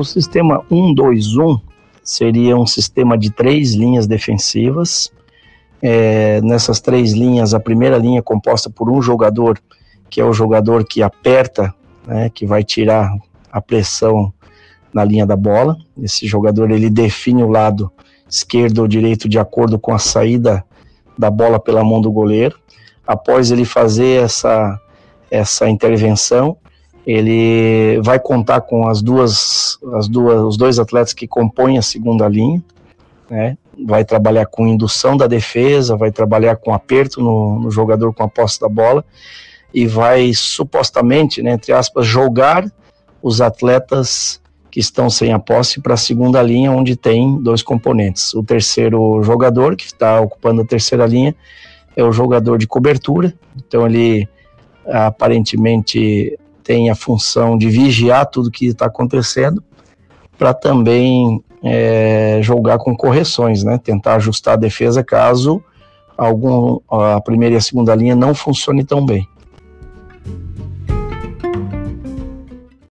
O sistema 1-2-1 seria um sistema de três linhas defensivas. É, nessas três linhas, a primeira linha é composta por um jogador, que é o jogador que aperta, né, que vai tirar a pressão na linha da bola. Esse jogador ele define o lado esquerdo ou direito de acordo com a saída da bola pela mão do goleiro. Após ele fazer essa essa intervenção, ele vai contar com as duas, as duas, os dois atletas que compõem a segunda linha, né? Vai trabalhar com indução da defesa, vai trabalhar com aperto no, no jogador com a posse da bola e vai supostamente, né, entre aspas, jogar os atletas que estão sem a posse para a segunda linha, onde tem dois componentes. O terceiro jogador, que está ocupando a terceira linha, é o jogador de cobertura, então ele aparentemente tem a função de vigiar tudo que está acontecendo, para também é, jogar com correções, né? Tentar ajustar a defesa caso algum a primeira e a segunda linha não funcione tão bem.